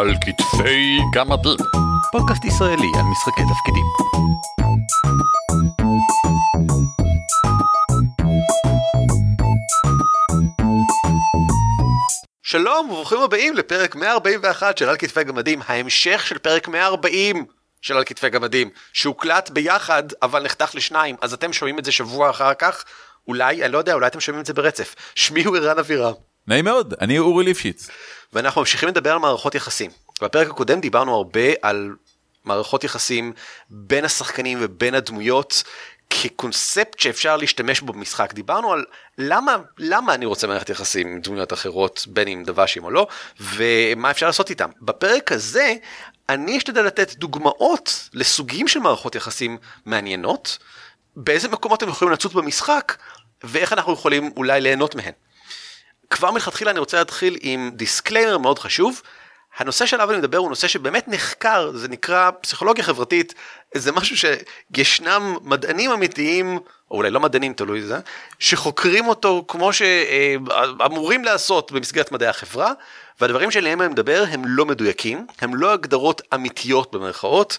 על כתפי גמדים. פודקאסט ישראלי על משחקי תפקידים. שלום וברוכים הבאים לפרק 141 של על כתפי גמדים, ההמשך של פרק 140 של על כתפי גמדים, שהוקלט ביחד אבל נחתך לשניים, אז אתם שומעים את זה שבוע אחר כך, אולי, אני לא יודע, אולי אתם שומעים את זה ברצף. שמי הוא ערן אבירם. נעים מאוד, אני אורי ליפשיץ. ואנחנו ממשיכים לדבר על מערכות יחסים. בפרק הקודם דיברנו הרבה על מערכות יחסים בין השחקנים ובין הדמויות כקונספט שאפשר להשתמש בו במשחק. דיברנו על למה, למה אני רוצה מערכת יחסים עם דמויות אחרות, בין אם דוושים או לא, ומה אפשר לעשות איתם. בפרק הזה אני אשתדל לתת דוגמאות לסוגים של מערכות יחסים מעניינות, באיזה מקומות הם יכולים לצוץ במשחק, ואיך אנחנו יכולים אולי ליהנות מהן. כבר מלכתחילה אני רוצה להתחיל עם disclaimer מאוד חשוב. הנושא שעליו אני מדבר הוא נושא שבאמת נחקר, זה נקרא פסיכולוגיה חברתית, זה משהו שישנם מדענים אמיתיים, או אולי לא מדענים, תלוי זה, שחוקרים אותו כמו שאמורים לעשות במסגרת מדעי החברה, והדברים שעליהם אני מדבר הם לא מדויקים, הם לא הגדרות אמיתיות במרכאות,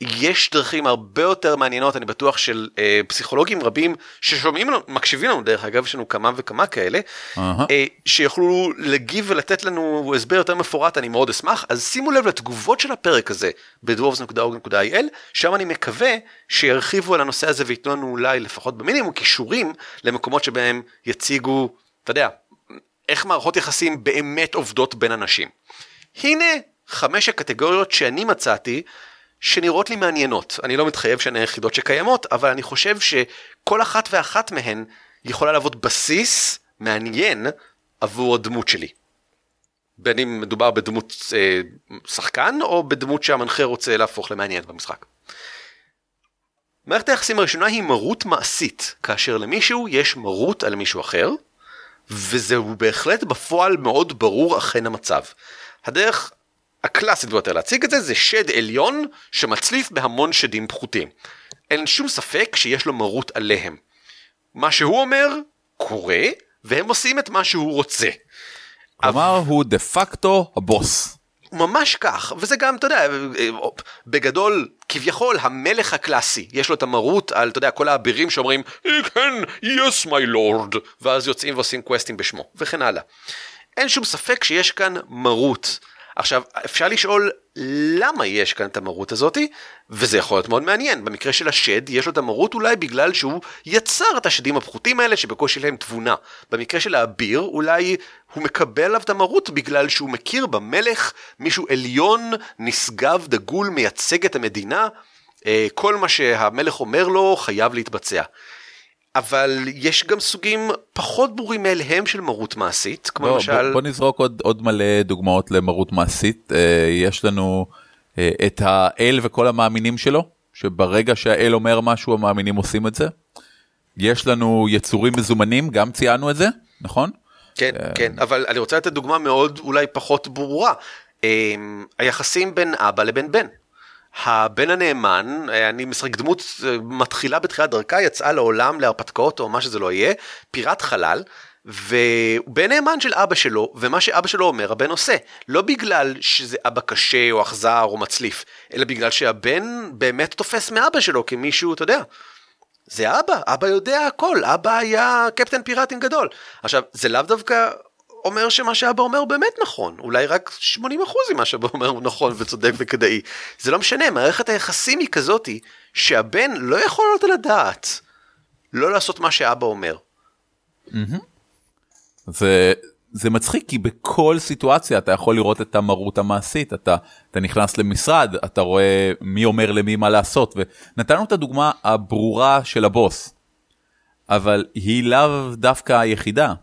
יש דרכים הרבה יותר מעניינות, אני בטוח של אה, פסיכולוגים רבים ששומעים לנו, מקשיבים לנו דרך אגב, יש לנו כמה וכמה כאלה, uh-huh. אה, שיוכלו להגיב ולתת לנו הסבר יותר מפורט, אני מאוד אשמח. אז שימו לב לתגובות של הפרק הזה ב-dwarves.org.il, שם אני מקווה שירחיבו על הנושא הזה וייתנו לנו אולי לפחות במינימום כישורים למקומות שבהם יציגו, אתה יודע, איך מערכות יחסים באמת עובדות בין אנשים. הנה חמש הקטגוריות שאני מצאתי. שנראות לי מעניינות. אני לא מתחייב שהן היחידות שקיימות, אבל אני חושב שכל אחת ואחת מהן יכולה להוות בסיס מעניין עבור הדמות שלי. בין אם מדובר בדמות אה, שחקן או בדמות שהמנחה רוצה להפוך למעניין במשחק. מערכת היחסים הראשונה היא מרות מעשית, כאשר למישהו יש מרות על מישהו אחר, וזהו בהחלט בפועל מאוד ברור אכן המצב. הדרך הקלאסית ביותר להציג את זה זה שד עליון שמצליף בהמון שדים פחותים. אין שום ספק שיש לו מרות עליהם. מה שהוא אומר קורה והם עושים את מה שהוא רוצה. כלומר אבל... הוא דה פקטו הבוס. ממש כך וזה גם אתה יודע בגדול כביכול המלך הקלאסי יש לו את המרות על אתה יודע כל האבירים שאומרים כן yes my lord ואז יוצאים ועושים קווסטים בשמו וכן הלאה. אין שום ספק שיש כאן מרות עכשיו, אפשר לשאול למה יש כאן את המרות הזאתי, וזה יכול להיות מאוד מעניין. במקרה של השד, יש לו את המרות אולי בגלל שהוא יצר את השדים הפחותים האלה שבקושי להם תבונה. במקרה של האביר, אולי הוא מקבל עליו את המרות בגלל שהוא מכיר במלך מישהו עליון, נשגב, דגול, מייצג את המדינה. אה, כל מה שהמלך אומר לו חייב להתבצע. אבל יש גם סוגים פחות ברורים מאליהם של מרות מעשית, כמו בוא, למשל... בוא, בוא נזרוק עוד, עוד מלא דוגמאות למרות מעשית. אה, יש לנו אה, את האל וכל המאמינים שלו, שברגע שהאל אומר משהו המאמינים עושים את זה. יש לנו יצורים מזומנים, גם ציינו את זה, נכון? כן, אה... כן, אבל אני רוצה לתת דוגמה מאוד אולי פחות ברורה. היחסים בין אבא לבין בן. הבן הנאמן, אה, אני משחק דמות אה, מתחילה בתחילת דרכה, יצאה לעולם להרפתקאות או מה שזה לא יהיה, פיראט חלל, והוא בן נאמן של אבא שלו, ומה שאבא שלו אומר הבן עושה. לא בגלל שזה אבא קשה או אכזר או מצליף, אלא בגלל שהבן באמת תופס מאבא שלו כמישהו, אתה יודע. זה אבא, אבא יודע הכל, אבא היה קפטן פיראטים גדול. עכשיו, זה לאו דווקא אומר שמה שאבא אומר באמת נכון, אולי רק 80% ממה שאבא אומר הוא נכון וצודק וכדאי. זה לא משנה, מערכת היחסים היא כזאתי שהבן לא יכול לעלות על הדעת לא לעשות מה שאבא אומר. זה, זה מצחיק כי בכל סיטואציה אתה יכול לראות את המרות המעשית, אתה, אתה נכנס למשרד, אתה רואה מי אומר למי מה לעשות, ונתנו את הדוגמה הברורה של הבוס, אבל היא לאו דווקא היחידה.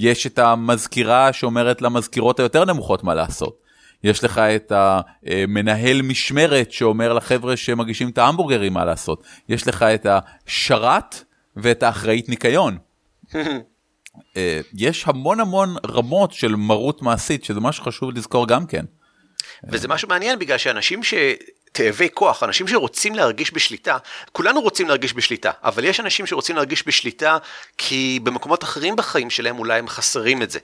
יש את המזכירה שאומרת למזכירות היותר נמוכות מה לעשות. יש לך את המנהל משמרת שאומר לחבר'ה שמגישים את ההמבורגרים מה לעשות. יש לך את השרת ואת האחראית ניקיון. אה, יש המון המון רמות של מרות מעשית שזה משהו חשוב לזכור גם כן. וזה משהו מעניין בגלל שאנשים ש... תאבי כוח, אנשים שרוצים להרגיש בשליטה, כולנו רוצים להרגיש בשליטה, אבל יש אנשים שרוצים להרגיש בשליטה כי במקומות אחרים בחיים שלהם אולי הם חסרים את זה.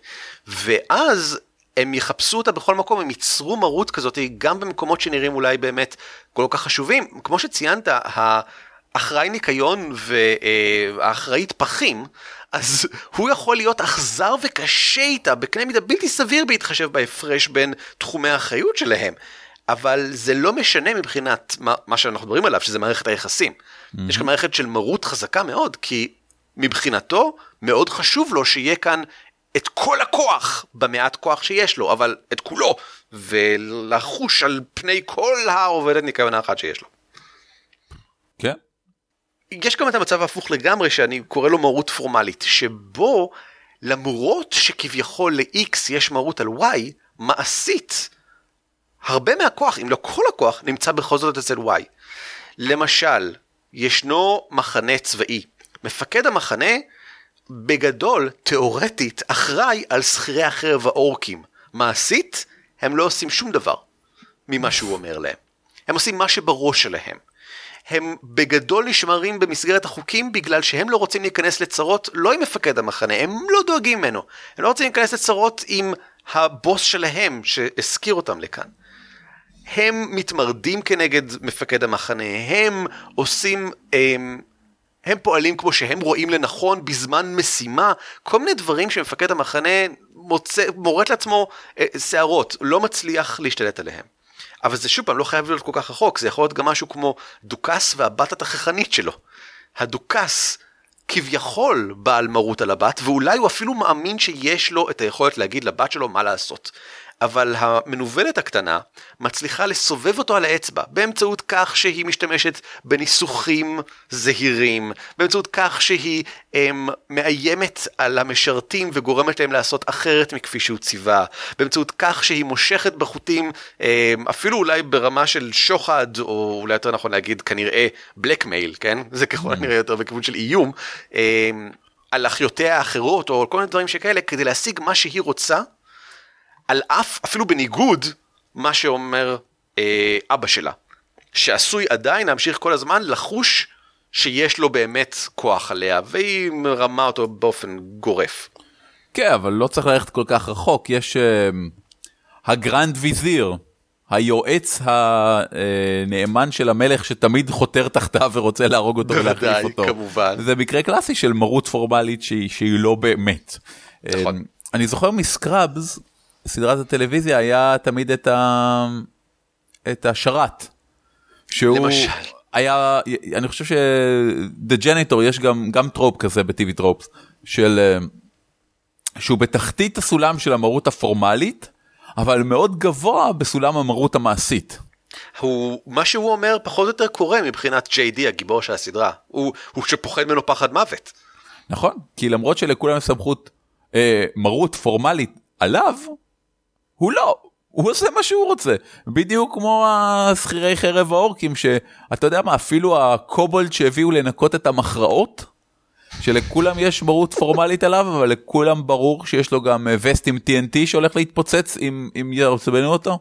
ואז הם יחפשו אותה בכל מקום, הם ייצרו מרות כזאת גם במקומות שנראים אולי באמת כל כך חשובים. כמו שציינת, האחראי ניקיון והאחראית פחים, אז הוא יכול להיות אכזר וקשה איתה בקנה מידה בלתי סביר בהתחשב בהפרש בין תחומי האחריות שלהם. אבל זה לא משנה מבחינת מה, מה שאנחנו מדברים עליו, שזה מערכת היחסים. Mm-hmm. יש כאן מערכת של מרות חזקה מאוד, כי מבחינתו מאוד חשוב לו שיהיה כאן את כל הכוח במעט כוח שיש לו, אבל את כולו, ולחוש על פני כל העובדת ניקיון האחת שיש לו. כן. יש גם את המצב ההפוך לגמרי שאני קורא לו מרות פורמלית, שבו למרות שכביכול ל-X יש מרות על Y, מעשית, הרבה מהכוח, אם לא כל הכוח, נמצא בכל זאת אצל Y. למשל, ישנו מחנה צבאי. מפקד המחנה בגדול, תאורטית, אחראי על שכירי החרב האורקים. מעשית, הם לא עושים שום דבר ממה שהוא אומר להם. הם עושים מה שבראש שלהם. הם בגדול נשמרים במסגרת החוקים בגלל שהם לא רוצים להיכנס לצרות לא עם מפקד המחנה, הם לא דואגים ממנו. הם לא רוצים להיכנס לצרות עם הבוס שלהם שהזכיר אותם לכאן. הם מתמרדים כנגד מפקד המחנה, הם עושים... הם, הם פועלים כמו שהם רואים לנכון בזמן משימה, כל מיני דברים שמפקד המחנה מוצא, מורט לעצמו אה, שערות, לא מצליח להשתלט עליהם. אבל זה שוב פעם לא חייב להיות כל כך רחוק, זה יכול להיות גם משהו כמו דוכס והבת התככנית שלו. הדוכס כביכול בעל מרות על הבת, ואולי הוא אפילו מאמין שיש לו את היכולת להגיד לבת שלו מה לעשות. אבל המנוולת הקטנה מצליחה לסובב אותו על האצבע באמצעות כך שהיא משתמשת בניסוחים זהירים, באמצעות כך שהיא הם, מאיימת על המשרתים וגורמת להם לעשות אחרת מכפי שהוא ציווה, באמצעות כך שהיא מושכת בחוטים הם, אפילו אולי ברמה של שוחד, או אולי יותר נכון להגיד כנראה בלקמייל, כן? זה ככל הנראה יותר בכיוון של איום. הם, על אחיותיה האחרות או כל מיני דברים שכאלה כדי להשיג מה שהיא רוצה על אף, אפילו בניגוד, מה שאומר אה, אבא שלה. שעשוי עדיין להמשיך כל הזמן לחוש שיש לו באמת כוח עליה, והיא מרמה אותו באופן גורף. כן, אבל לא צריך ללכת כל כך רחוק, יש uh, הגרנד ויזיר, היועץ הנאמן של המלך שתמיד חותר תחתיו ורוצה להרוג אותו ולהחליף אותו. כמובן. זה מקרה קלאסי של מרות פורמלית שהיא, שהיא לא באמת. נכון. אני זוכר מ Scrubs, סדרת הטלוויזיה היה תמיד את, ה... את השרת. שהוא למשל. היה, אני חושב ש the janitor יש גם, גם trope כזה ב TV Tropes, של, אה, שהוא בתחתית הסולם של המרות הפורמלית, אבל מאוד גבוה בסולם המרות המעשית. הוא, מה שהוא אומר פחות או יותר קורה מבחינת JD הגיבור של הסדרה, הוא, הוא שפוחד ממנו פחד מוות. נכון, כי למרות שלכולם יש סמכות אה, מרות פורמלית עליו, הוא לא, הוא עושה מה שהוא רוצה, בדיוק כמו השכירי חרב האורקים שאתה יודע מה אפילו הקובולד שהביאו לנקות את המכרעות, שלכולם יש מרות פורמלית עליו אבל לכולם ברור שיש לו גם וסט עם TNT שהולך להתפוצץ אם, אם יעצבנו אותו.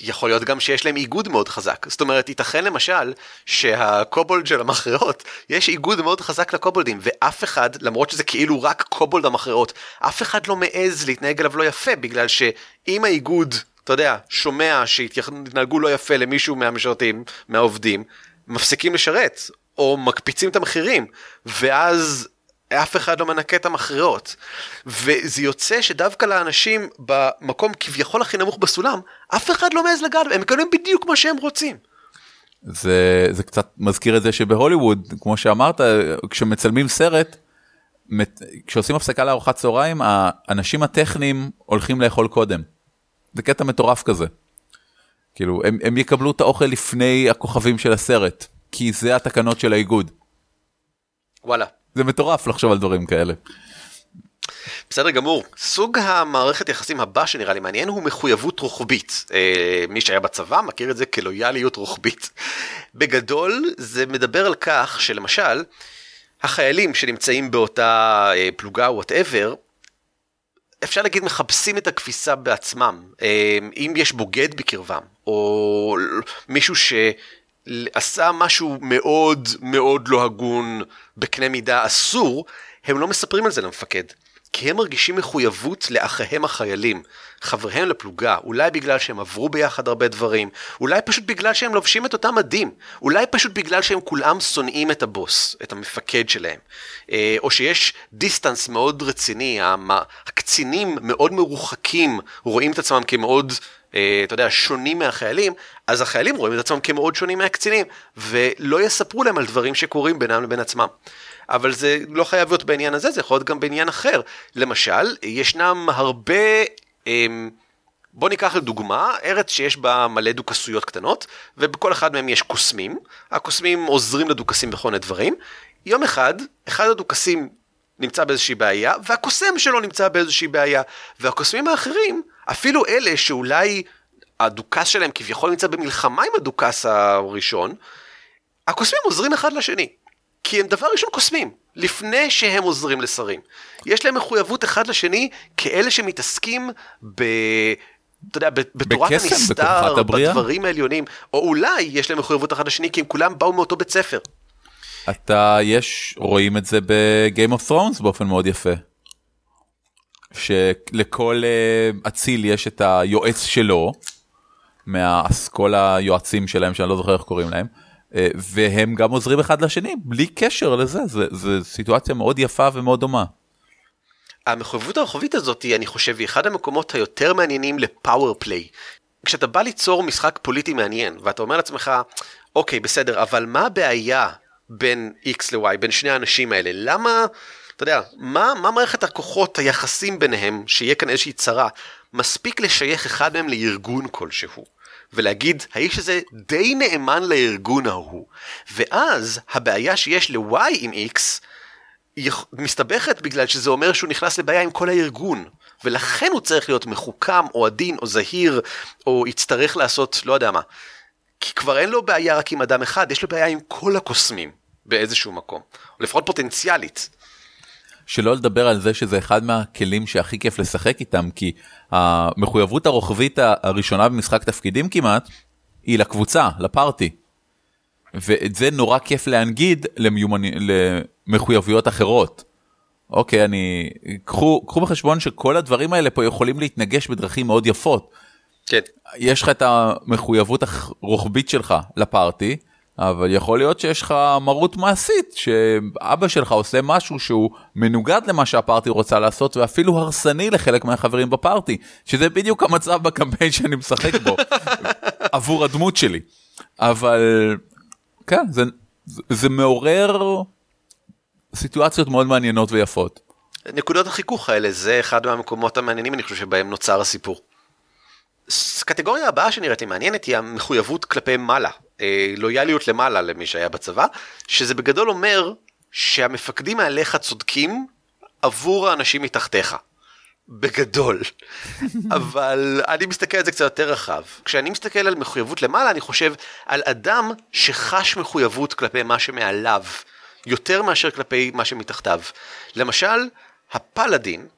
יכול להיות גם שיש להם איגוד מאוד חזק. זאת אומרת, ייתכן למשל שהקובולד של המכרעות, יש איגוד מאוד חזק לקובולדים, ואף אחד, למרות שזה כאילו רק קובולד המכרעות, אף אחד לא מעז להתנהג אליו לא יפה, בגלל שאם האיגוד, אתה יודע, שומע שהתנהגו לא יפה למישהו מהמשרתים, מהעובדים, מפסיקים לשרת, או מקפיצים את המחירים, ואז אף אחד לא מנקה את המכריעות. וזה יוצא שדווקא לאנשים במקום כביכול הכי נמוך בסולם, אף אחד לא מעז לגעת, הם מקבלים בדיוק מה שהם רוצים. זה, זה קצת מזכיר את זה שבהוליווד, כמו שאמרת, כשמצלמים סרט, כשעושים הפסקה לארוחת צהריים, האנשים הטכניים הולכים לאכול קודם. זה קטע מטורף כזה. כאילו, הם, הם יקבלו את האוכל לפני הכוכבים של הסרט, כי זה התקנות של האיגוד. וואלה. זה מטורף לחשוב על דברים כאלה. בסדר גמור. סוג המערכת יחסים הבא שנראה לי מעניין הוא מחויבות רוחבית. אה, מי שהיה בצבא מכיר את זה כלויאליות רוחבית. בגדול זה מדבר על כך שלמשל, החיילים שנמצאים באותה אה, פלוגה וואטאבר, אפשר להגיד מכבסים את הכביסה בעצמם. אה, אם יש בוגד בקרבם, או מישהו ש... עשה משהו מאוד מאוד לא הגון בקנה מידה אסור, הם לא מספרים על זה למפקד. כי הם מרגישים מחויבות לאחיהם החיילים, חבריהם לפלוגה, אולי בגלל שהם עברו ביחד הרבה דברים, אולי פשוט בגלל שהם לובשים את אותם מדים, אולי פשוט בגלל שהם כולם שונאים את הבוס, את המפקד שלהם, אה, או שיש דיסטנס מאוד רציני, הקצינים מאוד מרוחקים, רואים את עצמם כמאוד אתה יודע, שונים מהחיילים, אז החיילים רואים את עצמם כמאוד שונים מהקצינים, ולא יספרו להם על דברים שקורים בינם לבין עצמם. אבל זה לא חייב להיות בעניין הזה, זה יכול להיות גם בעניין אחר. למשל, ישנם הרבה... אמ, בוא ניקח לדוגמה ארץ שיש בה מלא דוכסויות קטנות ובכל אחד מהם יש קוסמים, הקוסמים עוזרים לדוכסים בכל מיני דברים. יום אחד, אחד הדוכסים נמצא באיזושהי בעיה והקוסם שלו נמצא באיזושהי בעיה והקוסמים האחרים, אפילו אלה שאולי הדוכס שלהם כביכול נמצא במלחמה עם הדוכס הראשון, הקוסמים עוזרים אחד לשני. כי הם דבר ראשון קוסמים, לפני שהם עוזרים לשרים. יש להם מחויבות אחד לשני כאלה שמתעסקים ב... אתה יודע, בתורת הנסתר, בדברים העליונים, או אולי יש להם מחויבות אחד לשני כי הם כולם באו מאותו בית ספר. אתה, יש, רואים את זה בגיים אוף ת'רונס באופן מאוד יפה. שלכל אה, אציל יש את היועץ שלו, מהאסכולה היועצים שלהם שאני לא זוכר איך קוראים להם. אה, והם גם עוזרים אחד לשני בלי קשר לזה, זו סיטואציה מאוד יפה ומאוד דומה. המחויבות הרחובית הזאת אני חושב, היא אחד המקומות היותר מעניינים לפאוור פליי. כשאתה בא ליצור משחק פוליטי מעניין, ואתה אומר לעצמך, אוקיי, בסדר, אבל מה הבעיה בין X ל-Y, בין שני האנשים האלה? למה, אתה יודע, מה, מה מערכת הכוחות, היחסים ביניהם, שיהיה כאן איזושהי צרה, מספיק לשייך אחד מהם לארגון כלשהו. ולהגיד, האיש הזה די נאמן לארגון ההוא. ואז הבעיה שיש ל-Y עם X מסתבכת בגלל שזה אומר שהוא נכנס לבעיה עם כל הארגון. ולכן הוא צריך להיות מחוכם או עדין או זהיר או יצטרך לעשות לא יודע מה. כי כבר אין לו בעיה רק עם אדם אחד, יש לו בעיה עם כל הקוסמים באיזשהו מקום. או לפחות פוטנציאלית. שלא לדבר על זה שזה אחד מהכלים שהכי כיף לשחק איתם, כי המחויבות הרוחבית הראשונה במשחק תפקידים כמעט, היא לקבוצה, לפארטי. ואת זה נורא כיף להנגיד למיומני, למחויבויות אחרות. אוקיי, אני... קחו, קחו בחשבון שכל הדברים האלה פה יכולים להתנגש בדרכים מאוד יפות. כן. יש לך את המחויבות הרוחבית שלך לפארטי, אבל יכול להיות שיש לך מרות מעשית, שאבא שלך עושה משהו שהוא מנוגד למה שהפארטי רוצה לעשות, ואפילו הרסני לחלק מהחברים בפארטי, שזה בדיוק המצב בקמפיין שאני משחק בו, עבור הדמות שלי. אבל כן, זה, זה מעורר סיטואציות מאוד מעניינות ויפות. נקודות החיכוך האלה זה אחד מהמקומות המעניינים אני חושב שבהם נוצר הסיפור. קטגוריה הבאה שנראית לי מעניינת היא המחויבות כלפי מעלה, לויאליות למעלה למי שהיה בצבא, שזה בגדול אומר שהמפקדים מעליך צודקים עבור האנשים מתחתיך. בגדול. אבל אני מסתכל על זה קצת יותר רחב. כשאני מסתכל על מחויבות למעלה, אני חושב על אדם שחש מחויבות כלפי מה שמעליו, יותר מאשר כלפי מה שמתחתיו. למשל, הפלאדין,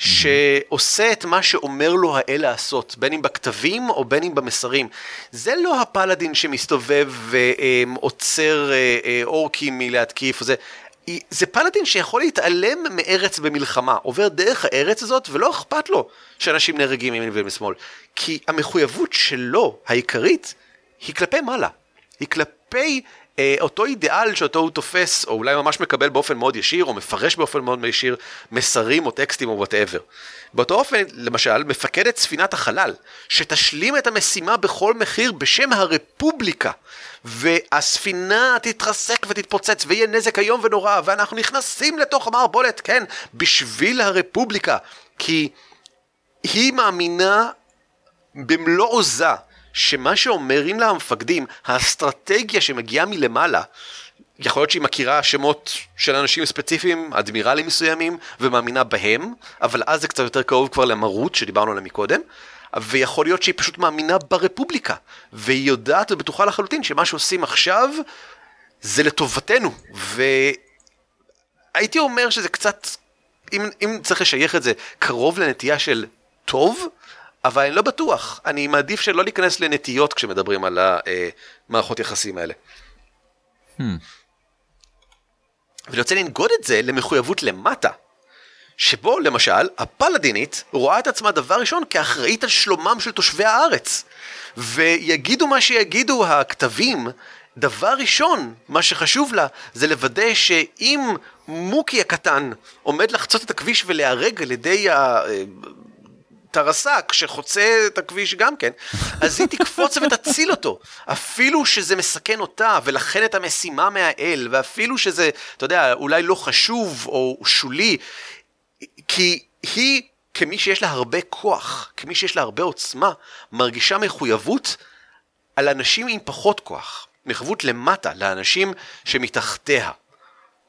שעושה את מה שאומר לו האל לעשות, בין אם בכתבים או בין אם במסרים. זה לא הפלאדין שמסתובב ועוצר אה, אה, אורקים מלהתקיף, זה, זה פלאדין שיכול להתעלם מארץ במלחמה, עובר דרך הארץ הזאת ולא אכפת לו שאנשים נהרגים מימין ומשמאל. כי המחויבות שלו, העיקרית, היא כלפי מעלה. היא כלפי אותו אידיאל שאותו הוא תופס, או אולי ממש מקבל באופן מאוד ישיר, או מפרש באופן מאוד ישיר מסרים או טקסטים או whatever. באותו אופן, למשל, מפקדת ספינת החלל, שתשלים את המשימה בכל מחיר בשם הרפובליקה, והספינה תתרסק ותתפוצץ ויהיה נזק איום ונורא, ואנחנו נכנסים לתוך המערבולת, כן, בשביל הרפובליקה, כי היא מאמינה במלוא עוזה שמה שאומרים לה המפקדים, האסטרטגיה שמגיעה מלמעלה, יכול להיות שהיא מכירה שמות של אנשים ספציפיים, אדמירלים מסוימים, ומאמינה בהם, אבל אז זה קצת יותר קרוב כבר למרות שדיברנו עליה מקודם, ויכול להיות שהיא פשוט מאמינה ברפובליקה, והיא יודעת ובטוחה לחלוטין שמה שעושים עכשיו זה לטובתנו, והייתי אומר שזה קצת, אם, אם צריך לשייך את זה, קרוב לנטייה של טוב, אבל אני לא בטוח, אני מעדיף שלא להיכנס לנטיות כשמדברים על המערכות יחסים האלה. Hmm. ואני רוצה לנגוד את זה למחויבות למטה, שבו למשל הפלדינית רואה את עצמה דבר ראשון כאחראית על שלומם של תושבי הארץ. ויגידו מה שיגידו הכתבים, דבר ראשון, מה שחשוב לה, זה לוודא שאם מוקי הקטן עומד לחצות את הכביש ולהיהרג על ידי טרסק שחוצה את הכביש גם כן, אז היא תקפוץ ותציל אותו, אפילו שזה מסכן אותה, ולכן את המשימה מהאל, ואפילו שזה, אתה יודע, אולי לא חשוב או שולי, כי היא, כמי שיש לה הרבה כוח, כמי שיש לה הרבה עוצמה, מרגישה מחויבות על אנשים עם פחות כוח, מחויבות למטה, לאנשים שמתחתיה,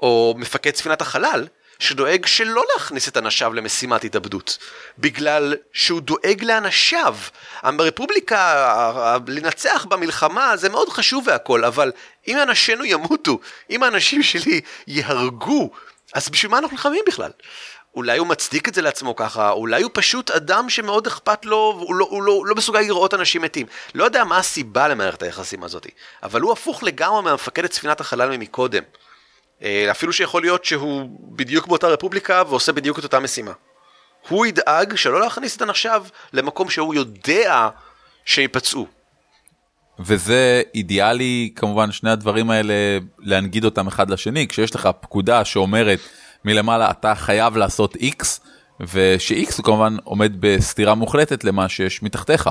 או מפקד ספינת החלל, שדואג שלא להכניס את אנשיו למשימת התאבדות, בגלל שהוא דואג לאנשיו. הרפובליקה, לנצח במלחמה זה מאוד חשוב והכל, אבל אם אנשינו ימותו, אם האנשים שלי יהרגו, אז בשביל מה אנחנו נלחמים בכלל? אולי הוא מצדיק את זה לעצמו ככה, אולי הוא פשוט אדם שמאוד אכפת לו, הוא לא, הוא לא, הוא לא מסוגל לראות אנשים מתים. לא יודע מה הסיבה למערכת היחסים הזאת, אבל הוא הפוך לגמרי מהמפקד את ספינת החלל ממקודם. אה, אפילו שיכול להיות שהוא בדיוק באותה רפובליקה ועושה בדיוק את אותה משימה. הוא ידאג שלא להכניס את אנשיו למקום שהוא יודע שיפצעו. וזה אידיאלי כמובן שני הדברים האלה להנגיד אותם אחד לשני כשיש לך פקודה שאומרת מלמעלה אתה חייב לעשות x וש-x הוא כמובן עומד בסתירה מוחלטת למה שיש מתחתיך.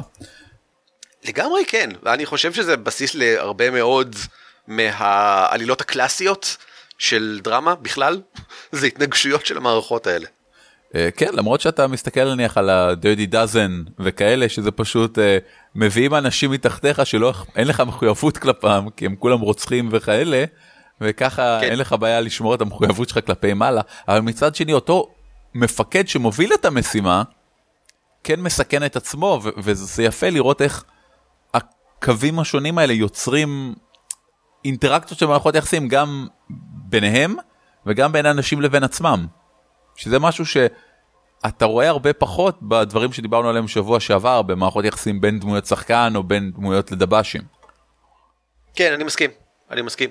לגמרי כן ואני חושב שזה בסיס להרבה מאוד מהעלילות הקלאסיות של דרמה בכלל, זה התנגשויות של המערכות האלה. אה, כן, למרות שאתה מסתכל נניח על ה-dirty dozen וכאלה, שזה פשוט uh, מביאים אנשים מתחתיך שלא, אין לך מחויבות כלפם, כי הם כולם רוצחים וכאלה, וככה כן. אין לך בעיה לשמור את המחויבות שלך כלפי מעלה, אבל מצד שני אותו מפקד שמוביל את המשימה, כן מסכן את עצמו, וזה יפה לראות איך הקווים השונים האלה יוצרים אינטראקציות של מערכות יחסים גם ביניהם וגם בין אנשים לבין עצמם. שזה משהו שאתה רואה הרבה פחות בדברים שדיברנו עליהם שבוע שעבר במערכות יחסים בין דמויות שחקן או בין דמויות לדב"שים. כן אני מסכים אני מסכים.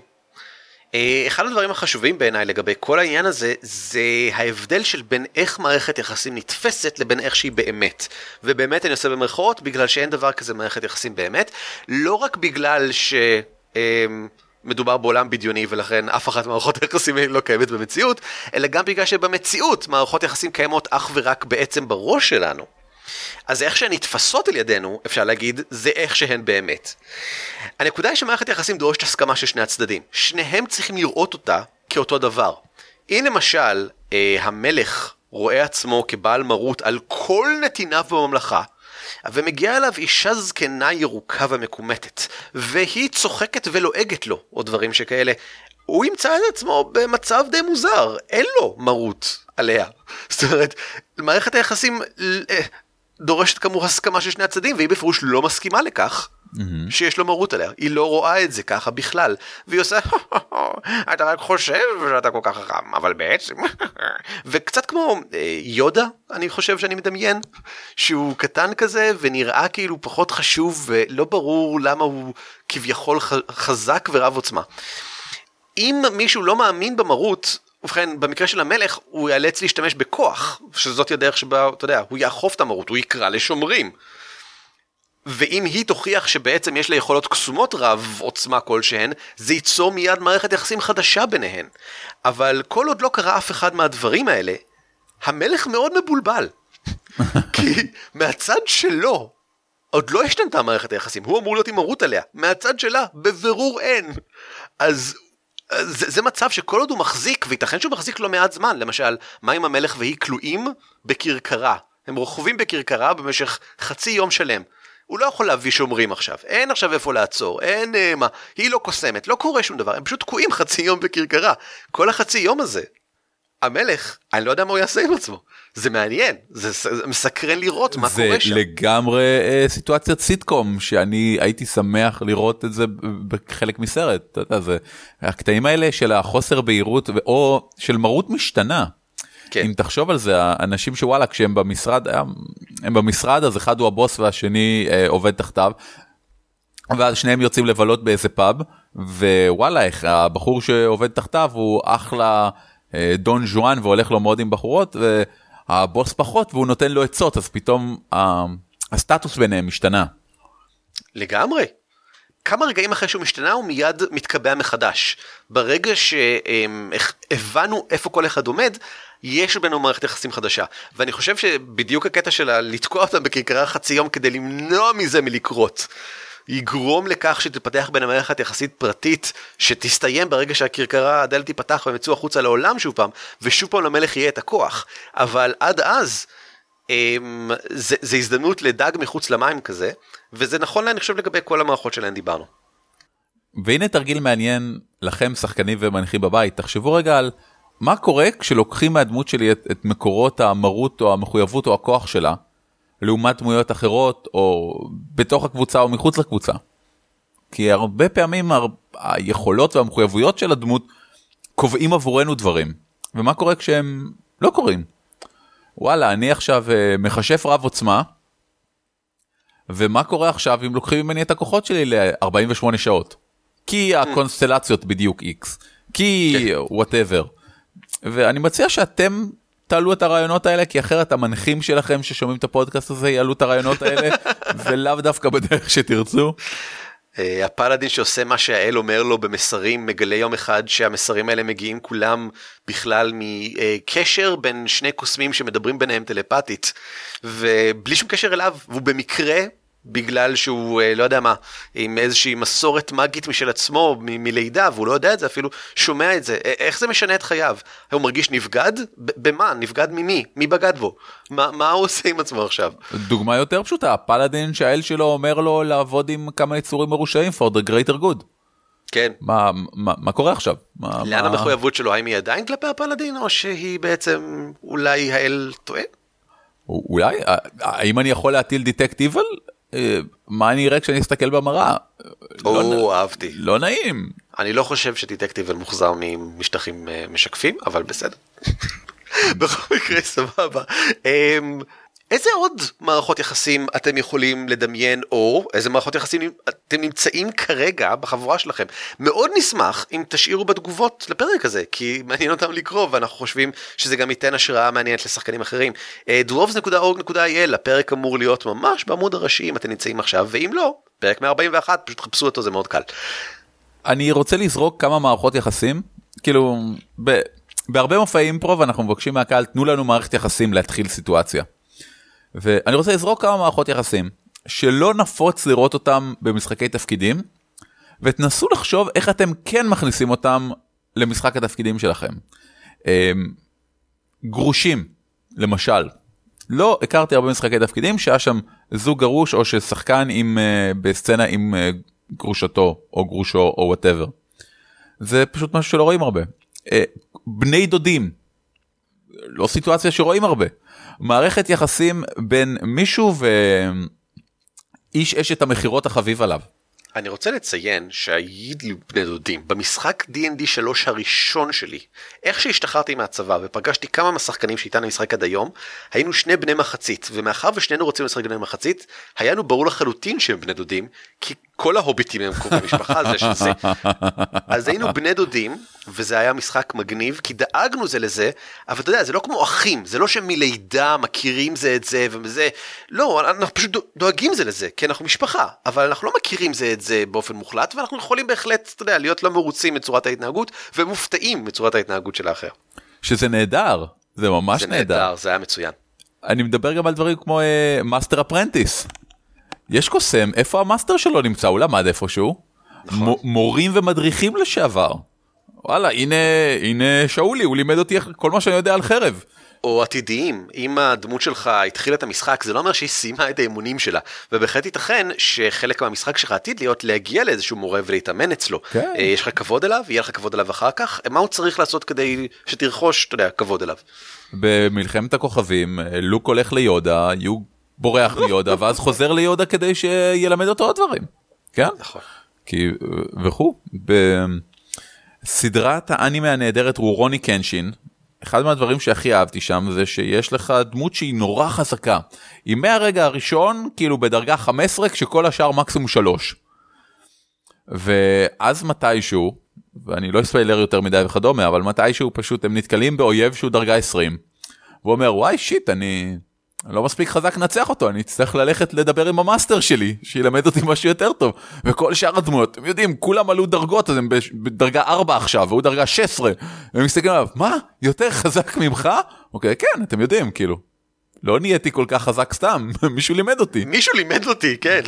אה, אחד הדברים החשובים בעיניי לגבי כל העניין הזה זה ההבדל של בין איך מערכת יחסים נתפסת לבין איך שהיא באמת. ובאמת אני עושה במרכאות בגלל שאין דבר כזה מערכת יחסים באמת, לא רק בגלל ש... מדובר בעולם בדיוני ולכן אף אחת ממערכות היחסים לא קיימת במציאות, אלא גם בגלל שבמציאות מערכות יחסים קיימות אך ורק בעצם בראש שלנו. אז איך שהן נתפסות על ידינו, אפשר להגיד, זה איך שהן באמת. הנקודה היא שמערכת יחסים דורשת הסכמה של שני הצדדים. שניהם צריכים לראות אותה כאותו דבר. אם למשל אה, המלך רואה עצמו כבעל מרות על כל נתיניו בממלכה, ומגיעה אליו אישה זקנה ירוקה ומקומטת, והיא צוחקת ולועגת לו, או דברים שכאלה. הוא ימצא את עצמו במצב די מוזר, אין לו מרות עליה. זאת אומרת, מערכת היחסים אה, דורשת כאמור הסכמה של שני הצדדים, והיא בפירוש לא מסכימה לכך. Mm-hmm. שיש לו מרות עליה, היא לא רואה את זה ככה בכלל, והיא עושה, אתה רק חושב שאתה כל כך חכם, אבל בעצם, וקצת כמו אה, יודה, אני חושב שאני מדמיין, שהוא קטן כזה ונראה כאילו פחות חשוב ולא ברור למה הוא כביכול חזק ורב עוצמה. אם מישהו לא מאמין במרות, ובכן, במקרה של המלך, הוא ייאלץ להשתמש בכוח, שזאת הדרך שבה, אתה יודע, הוא יאכוף את המרות, הוא יקרא לשומרים. ואם היא תוכיח שבעצם יש לה יכולות קסומות רב עוצמה כלשהן, זה ייצור מיד מערכת יחסים חדשה ביניהן. אבל כל עוד לא קרה אף אחד מהדברים האלה, המלך מאוד מבולבל. כי מהצד שלו, עוד לא השתנתה מערכת היחסים, הוא אמור להיות עם מרות עליה, מהצד שלה, בבירור אין. אז זה, זה מצב שכל עוד הוא מחזיק, וייתכן שהוא מחזיק לא מעט זמן, למשל, מה אם המלך והיא כלואים בכרכרה? הם רוכבים בכרכרה במשך חצי יום שלם. הוא לא יכול להביא שומרים עכשיו, אין עכשיו איפה לעצור, אין אה, מה, היא לא קוסמת, לא קורה שום דבר, הם פשוט תקועים חצי יום בכרכרה. כל החצי יום הזה, המלך, אני לא יודע מה הוא יעשה עם עצמו. זה מעניין, זה, זה מסקרן לראות מה קורה שם. זה לגמרי אה, סיטואציית סיטקום, שאני הייתי שמח לראות את זה בחלק מסרט, אתה יודע, זה הקטעים האלה של החוסר בהירות, או של מרות משתנה. כן. אם תחשוב על זה, האנשים שוואלה, כשהם במשרד, הם במשרד, אז אחד הוא הבוס והשני אה, עובד תחתיו, ואז שניהם יוצאים לבלות באיזה פאב, ווואלה, איך הבחור שעובד תחתיו הוא אחלה אה, דון ז'ואן והולך לו מאוד עם בחורות והבוס פחות והוא נותן לו עצות אז פתאום ה- הסטטוס ביניהם השתנה. לגמרי. כמה רגעים אחרי שהוא משתנה הוא מיד מתקבע מחדש. ברגע שהבנו איפה כל אחד עומד, יש בינינו מערכת יחסים חדשה. ואני חושב שבדיוק הקטע של לתקוע אותם בכרכרה חצי יום כדי למנוע מזה מלקרות. יגרום לכך שתפתח בין המערכת יחסית פרטית שתסתיים ברגע שהכרכרה הדלת תיפתח והם יצאו החוצה לעולם שוב פעם ושוב פעם למלך יהיה את הכוח אבל עד אז אמ, זה, זה הזדמנות לדג מחוץ למים כזה וזה נכון אני חושב לגבי כל המערכות שלהן דיברנו. והנה תרגיל מעניין לכם שחקנים ומנחים בבית תחשבו רגע על מה קורה כשלוקחים מהדמות שלי את, את מקורות המרות או המחויבות או הכוח שלה לעומת דמויות אחרות או בתוך הקבוצה או מחוץ לקבוצה. כי הרבה פעמים הר... היכולות והמחויבויות של הדמות קובעים עבורנו דברים ומה קורה כשהם לא קורים. וואלה אני עכשיו uh, מכשף רב עוצמה ומה קורה עכשיו אם לוקחים ממני את הכוחות שלי ל-48 שעות. כי הקונסטלציות בדיוק x כי וואטאבר. ואני מציע שאתם תעלו את הרעיונות האלה כי אחרת המנחים שלכם ששומעים את הפודקאסט הזה יעלו את הרעיונות האלה ולאו דווקא בדרך שתרצו. אה, הפלאדין שעושה מה שהאל אומר לו במסרים מגלה יום אחד שהמסרים האלה מגיעים כולם בכלל מקשר בין שני קוסמים שמדברים ביניהם טלפתית ובלי שום קשר אליו והוא במקרה בגלל שהוא אה, לא יודע מה עם איזושהי מסורת מגית משל עצמו מ- מלידה והוא לא יודע את זה אפילו שומע את זה. איך זה משנה את חייו? הוא מרגיש נבגד? במה? נבגד ממי? מי בגד בו? מה, מה הוא עושה עם עצמו עכשיו? דוגמה יותר פשוטה הפלאדין שהאל שלו אומר לו לעבוד עם כמה יצורים מרושעים for the greater good. כן. מה, מה, מה קורה עכשיו? מה, לאן מה... המחויבות שלו? האם היא עדיין כלפי הפלאדין או שהיא בעצם אולי האל טועה. אולי האם אני יכול להטיל דיטקט איבל? אה, מה אני אראה כשאני אסתכל במראה? לא או אהבתי. לא נעים. אני לא חושב שדיטקטיבל מוחזר ממשטחים אה, משקפים, אבל בסדר. בכל מקרה סבבה. איזה עוד מערכות יחסים אתם יכולים לדמיין או איזה מערכות יחסים אתם נמצאים כרגע בחבורה שלכם מאוד נשמח אם תשאירו בתגובות לפרק הזה כי מעניין אותם לקרוא ואנחנו חושבים שזה גם ייתן השראה מעניינת לשחקנים אחרים. אה, dwarves.org.il הפרק אמור להיות ממש בעמוד הראשי אם אתם נמצאים עכשיו ואם לא פרק 141 פשוט חפשו אותו זה מאוד קל. אני רוצה לזרוק כמה מערכות יחסים כאילו ב, בהרבה מופעי אימפרוב אנחנו מבקשים מהקהל תנו לנו מערכת יחסים להתחיל סיטואציה. ואני רוצה לזרוק כמה מערכות יחסים שלא נפוץ לראות אותם במשחקי תפקידים ותנסו לחשוב איך אתם כן מכניסים אותם למשחק התפקידים שלכם. אמ, גרושים למשל לא הכרתי הרבה משחקי תפקידים שהיה שם זוג גרוש או ששחקן עם אה, בסצנה עם אה, גרושתו או גרושו או whatever. זה פשוט משהו שלא רואים הרבה. אה, בני דודים. לא סיטואציה שרואים הרבה. מערכת יחסים בין מישהו ואיש אשת המכירות החביב עליו. אני רוצה לציין שהייתי לי בני דודים במשחק D&D 3 הראשון שלי איך שהשתחררתי מהצבא ופגשתי כמה מהשחקנים שאיתנו משחק עד היום היינו שני בני מחצית ומאחר ושנינו רוצים לשחק בני מחצית היה ברור לחלוטין שהם בני דודים כי כל ההוביטים הם קרובי משפחה זה שזה אז היינו בני דודים וזה היה משחק מגניב כי דאגנו זה לזה אבל אתה יודע זה לא כמו אחים זה לא שמלידה מכירים זה את זה וזה לא אנחנו פשוט דואגים זה לזה כי אנחנו משפחה אבל אנחנו לא מכירים זה את זה באופן מוחלט ואנחנו יכולים בהחלט אתה יודע להיות לא מרוצים מצורת ההתנהגות ומופתעים מצורת ההתנהגות של האחר. שזה נהדר זה ממש זה נהדר. נהדר זה היה מצוין. אני מדבר גם על דברים כמו master apprentice. יש קוסם איפה המאסטר שלו נמצא הוא למד איפשהו. נכון. מורים ומדריכים לשעבר. וואלה הנה הנה שאולי הוא לימד אותי כל מה שאני יודע על חרב. או עתידיים, אם הדמות שלך התחילה את המשחק, זה לא אומר שהיא סיימה את האימונים שלה. ובהחלט ייתכן שחלק מהמשחק שלך עתיד להיות להגיע לאיזשהו מורה ולהתאמן אצלו. כן. אה, יש לך כבוד אליו, יהיה לך כבוד אליו אחר כך, מה הוא צריך לעשות כדי שתרכוש, אתה יודע, כבוד אליו. במלחמת הכוכבים אה, לוק הולך ליודה יו בורח מיודה ואז חוזר ליודה כדי שילמד אותו עוד דברים. כן? נכון. כי וכו'. בסדרת האנימה הנהדרת רורוני קנשין אחד מהדברים שהכי אהבתי שם זה שיש לך דמות שהיא נורא חזקה. היא מהרגע הראשון כאילו בדרגה 15 כשכל השאר מקסימום 3. ואז מתישהו ואני לא אספיילר יותר מדי וכדומה, אבל מתישהו פשוט הם נתקלים באויב שהוא דרגה 20. והוא אומר, וואי shit, אני לא מספיק חזק לנצח אותו, אני אצטרך ללכת לדבר עם המאסטר שלי, שילמד אותי משהו יותר טוב. וכל שאר הדמויות, אתם יודעים, כולם עלו דרגות, אז הם בדרגה 4 עכשיו, והוא דרגה 16. והם מסתכלים עליו, מה? יותר חזק ממך? אוקיי, כן, אתם יודעים, כאילו. לא נהייתי כל כך חזק סתם, מישהו לימד אותי. מישהו לימד אותי, כן.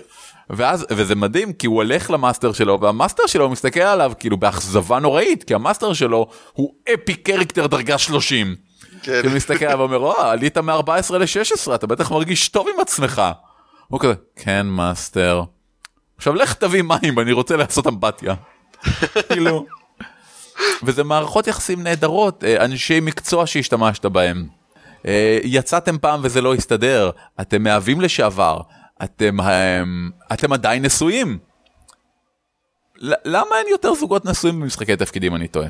ואז, וזה מדהים, כי הוא הולך למאסטר שלו, והמאסטר שלו מסתכל עליו כאילו באכזבה נוראית, כי המאסטר שלו הוא epic character דרגה 30. כן. כאילו מסתכל עליו ואומר, או, עלית מ-14 ל-16, אתה בטח מרגיש טוב עם עצמך. הוא כזה, כן מאסטר. עכשיו לך תביא מים, אני רוצה לעשות אמבטיה. כאילו. וזה מערכות יחסים נהדרות, אה, אנשי מקצוע שהשתמשת בהם. אה, יצאתם פעם וזה לא הסתדר, אתם מאהבים לשעבר, אתם, אה, אתם עדיין נשואים. למה אין יותר זוגות נשואים במשחקי תפקידים אני טועה?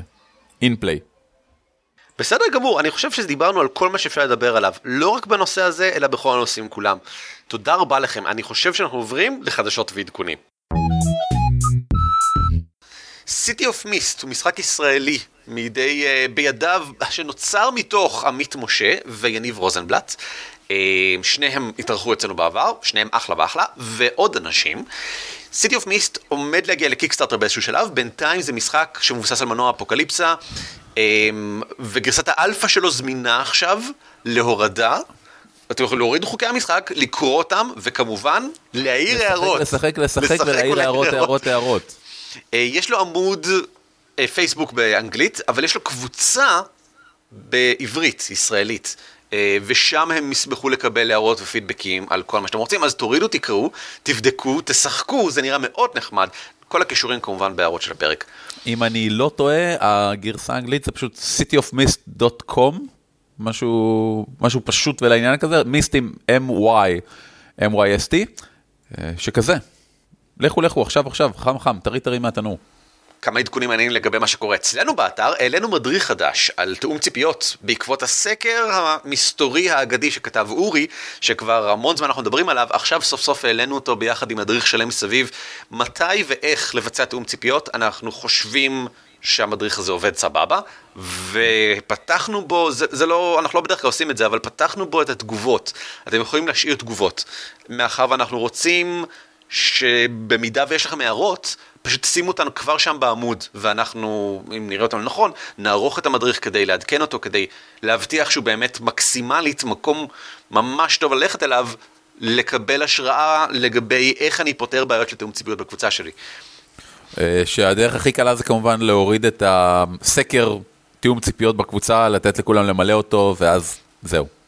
אין פליי. בסדר גמור, אני חושב שדיברנו על כל מה שאפשר לדבר עליו, לא רק בנושא הזה, אלא בכל הנושאים כולם. תודה רבה לכם, אני חושב שאנחנו עוברים לחדשות ועדכונים. City of Mist הוא משחק ישראלי מידי, uh, בידיו, שנוצר מתוך עמית משה ויניב רוזנבלט. Uh, שניהם התארחו אצלנו בעבר, שניהם אחלה ואחלה, ועוד אנשים. City of Mist עומד להגיע לקיקסטארטר באיזשהו שלב, בינתיים זה משחק שמבוסס על מנוע אפוקליפסה, אמ, וגרסת האלפא שלו זמינה עכשיו להורדה. אתם יכולים להוריד חוקי המשחק, לקרוא אותם, וכמובן, להעיר הערות. לשחק, לשחק, ולהעיר ולהעיר הערות, הערות, הערות. אה, יש לו עמוד אה, פייסבוק באנגלית, אבל יש לו קבוצה בעברית, ישראלית. אה, ושם הם ישמחו לקבל הערות ופידבקים על כל מה שאתם רוצים, אז תורידו, תקראו, תבדקו, תשחקו, זה נראה מאוד נחמד. כל הכישורים כמובן בהערות של הפרק. אם אני לא טועה, הגרסה האנגלית זה פשוט cityofmist.com, משהו, משהו פשוט ולעניין כזה, מיסט עם M-Y, M-Y-S-T, אה, שכזה. לכו לכו עכשיו עכשיו, חם חם, טרי טרי מהתנור. כמה עדכונים מעניינים לגבי מה שקורה אצלנו באתר, העלינו מדריך חדש על תיאום ציפיות בעקבות הסקר המסתורי האגדי שכתב אורי, שכבר המון זמן אנחנו מדברים עליו, עכשיו סוף סוף העלינו אותו ביחד עם מדריך שלם מסביב, מתי ואיך לבצע תיאום ציפיות, אנחנו חושבים שהמדריך הזה עובד סבבה, ופתחנו בו, זה, זה לא, אנחנו לא בדרך כלל עושים את זה, אבל פתחנו בו את התגובות. אתם יכולים להשאיר תגובות, מאחר ואנחנו רוצים שבמידה ויש לכם הערות, פשוט שימו אותנו כבר שם בעמוד, ואנחנו, אם נראה אותנו נכון, נערוך את המדריך כדי לעדכן אותו, כדי להבטיח שהוא באמת מקסימלית מקום ממש טוב ללכת אליו, לקבל השראה לגבי איך אני פותר בעיות של תיאום ציפיות בקבוצה שלי. אה, שהדרך הכי קלה זה כמובן להוריד את הסקר תיאום ציפיות בקבוצה, לתת לכולם למלא אותו, ואז זהו.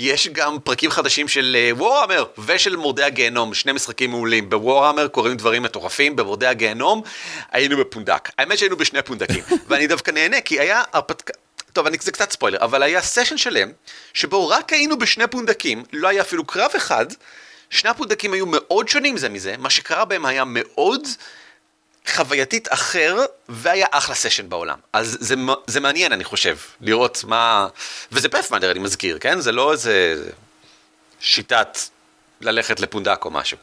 יש גם פרקים חדשים של וורהמר ושל מורדי הגיהנום, שני משחקים מעולים. בוורהמר קורים דברים מטורפים, במורדי הגיהנום היינו בפונדק. האמת שהיינו בשני פונדקים, ואני דווקא נהנה כי היה הרפתקה... טוב, אני, זה קצת ספוילר, אבל היה סשן שלם, שבו רק היינו בשני פונדקים, לא היה אפילו קרב אחד, שני הפונדקים היו מאוד שונים זה מזה, מה שקרה בהם היה מאוד חווייתית אחר, והיה אחלה סשן בעולם. אז זה, זה מעניין, אני חושב, לראות מה... וזה Pathfinder, אני מזכיר, כן? זה לא איזה שיטת ללכת לפונדק או משהו.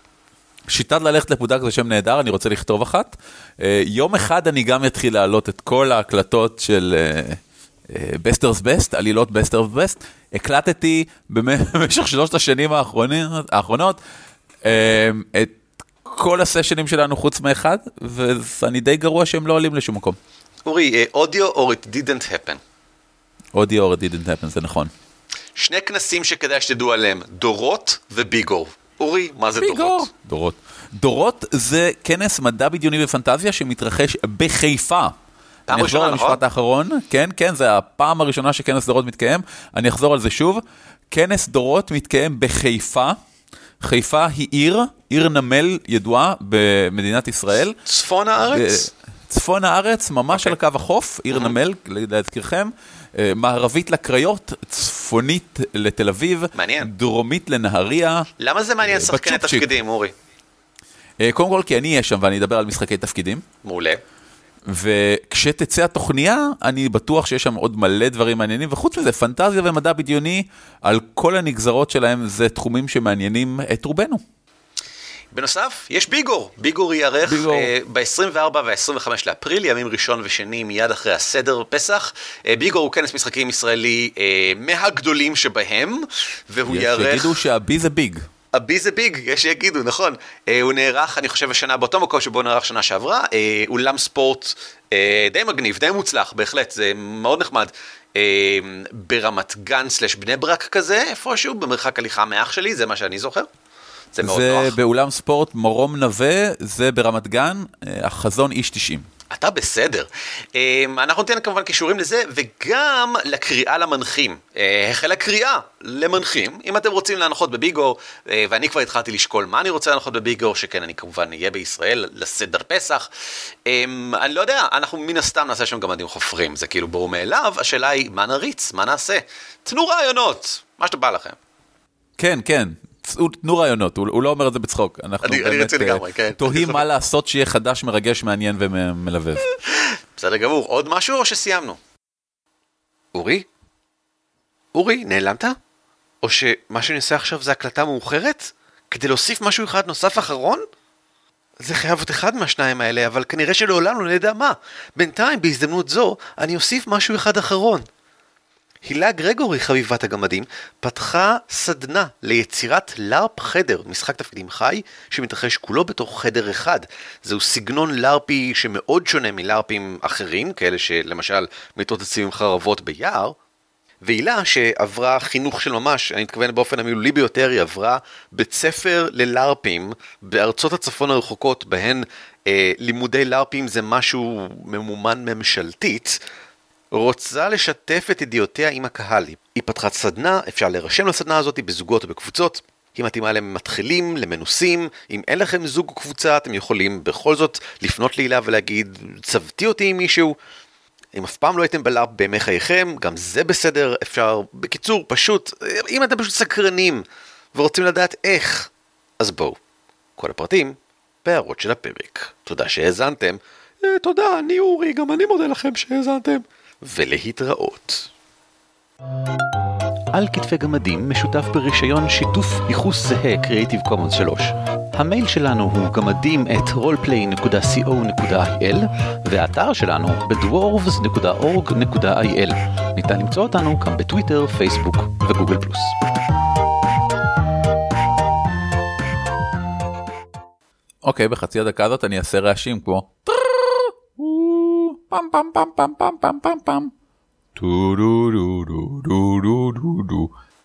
שיטת ללכת לפונדק זה שם נהדר, אני רוצה לכתוב אחת. אה, יום אחד אני גם אתחיל להעלות את כל ההקלטות של בסטרס בסט, עלילות בסטרס בסט. הקלטתי במשך שלושת השנים האחרונות אה, את כל הסשנים שלנו חוץ מאחד, ואני די גרוע שהם לא עולים לשום מקום. אורי, אודיו or it didn't happen. אודיו or it didn't happen, זה נכון. שני כנסים שכדאי שתדעו עליהם, דורות וביגור. אורי, מה זה ביגור. דורות? דורות. דורות זה כנס מדע בדיוני ופנטזיה שמתרחש בחיפה. פעם אני אחזור על המשפט נכון? האחרון, כן, כן, זה הפעם הראשונה שכנס דורות מתקיים, אני אחזור על זה שוב. כנס דורות מתקיים בחיפה. חיפה היא עיר, עיר נמל ידועה במדינת ישראל. צפון הארץ? צפון הארץ, ממש אוקיי. על קו החוף, עיר נמל, להזכירכם, אה, מערבית לקריות, צפונית לתל אביב, מעניין. דרומית לנהריה. למה זה מעניין אה, שחקני. תפקידים, אורי? אה, קודם כל כי אני אהיה שם ואני אדבר על משחקי תפקידים, מעולה. וכשתצא התוכניה, אני בטוח שיש שם עוד מלא דברים מעניינים, וחוץ מזה, פנטזיה ומדע בדיוני, על כל הנגזרות שלהם, זה תחומים שמעניינים את רובנו. בנוסף, יש ביגור. ביגור ייערך ביגור. ב-24 וה-25 לאפריל, ימים ראשון ושני מיד אחרי הסדר פסח. אה, ביגור הוא כנס משחקים ישראלי אה, מהגדולים שבהם, והוא יש ייערך... שיגידו שהבי זה ביג. הבי זה ביג, יש שיגידו, נכון. אה, הוא נערך, אני חושב, השנה באותו מקום שבו נערך שנה שעברה. אה, אולם ספורט אה, די מגניב, די מוצלח, בהחלט, זה מאוד נחמד. אה, ברמת גן סלש בני ברק כזה, איפשהו, במרחק הליכה מאח שלי, זה מה שאני זוכר. זה מאוד זה נוח. באולם ספורט מרום נווה, זה ברמת גן, החזון איש 90. אתה בסדר. אה, אנחנו ניתן כמובן קישורים לזה, וגם לקריאה למנחים. אה, החלה קריאה למנחים, אם אתם רוצים להנחות בביגו, אה, ואני כבר התחלתי לשקול מה אני רוצה להנחות בביגו, שכן, אני כמובן אהיה בישראל לסדר פסח. אה, אני לא יודע, אנחנו מן הסתם נעשה שם גמדים חופרים, זה כאילו ברור מאליו, השאלה היא, מה נריץ? מה נעשה? תנו רעיונות, מה שבא לכם. כן, כן, תנו רעיונות, הוא, הוא לא אומר את זה בצחוק. אנחנו אני- אני באמת רציני אה, לגמרי, כן. תוהים מה לעשות שיהיה חדש, מרגש, מעניין ומלבב. בסדר גמור, עוד משהו או שסיימנו? אורי? אורי, נעלמת? או שמה שאני עושה עכשיו זה הקלטה מאוחרת? כדי להוסיף משהו אחד נוסף אחרון? זה חייב להיות אחד מהשניים האלה, אבל כנראה שלעולם לא נדע מה. בינתיים, בהזדמנות זו, אני אוסיף משהו אחד אחרון. הילה גרגורי, חביבת הגמדים, פתחה סדנה ליצירת לארפ חדר, משחק תפקידים חי, שמתרחש כולו בתוך חדר אחד. זהו סגנון לארפי שמאוד שונה מלארפים אחרים, כאלה שלמשל מתרוצצים עם חרבות ביער. והילה שעברה חינוך של ממש, אני מתכוון באופן המילולי ביותר, היא עברה בית ספר ללארפים בארצות הצפון הרחוקות, בהן אה, לימודי לארפים זה משהו ממומן ממשלתית, רוצה לשתף את ידיעותיה עם הקהל. היא פתחה סדנה, אפשר להירשם לסדנה הזאת בזוגות או בקבוצות. היא מתאימה למתחילים, למנוסים, אם אין לכם זוג או קבוצה, אתם יכולים בכל זאת לפנות להילה ולהגיד, צוותי אותי עם מישהו. אם אף פעם לא הייתם בלארפ בימי חייכם, גם זה בסדר, אפשר, בקיצור, פשוט, אם אתם פשוט סקרנים ורוצים לדעת איך, אז בואו. כל הפרטים בהערות של הפרק. תודה שהאזנתם. אה, תודה, אני אורי, גם אני מודה לכם שהאזנתם. ולהתראות. על כתפי גמדים משותף ברישיון שיתוף ייחוס זהה Creative Commons 3. המייל שלנו הוא גמדים את roleplay.co.il והאתר שלנו בדוורבס.org.il. ניתן למצוא אותנו גם בטוויטר, פייסבוק וגוגל פלוס. אוקיי, בחצי הדקה הזאת אני אעשה רעשים כמו... bum bum bum bum bum bum bum bum. Do do do do do do do do.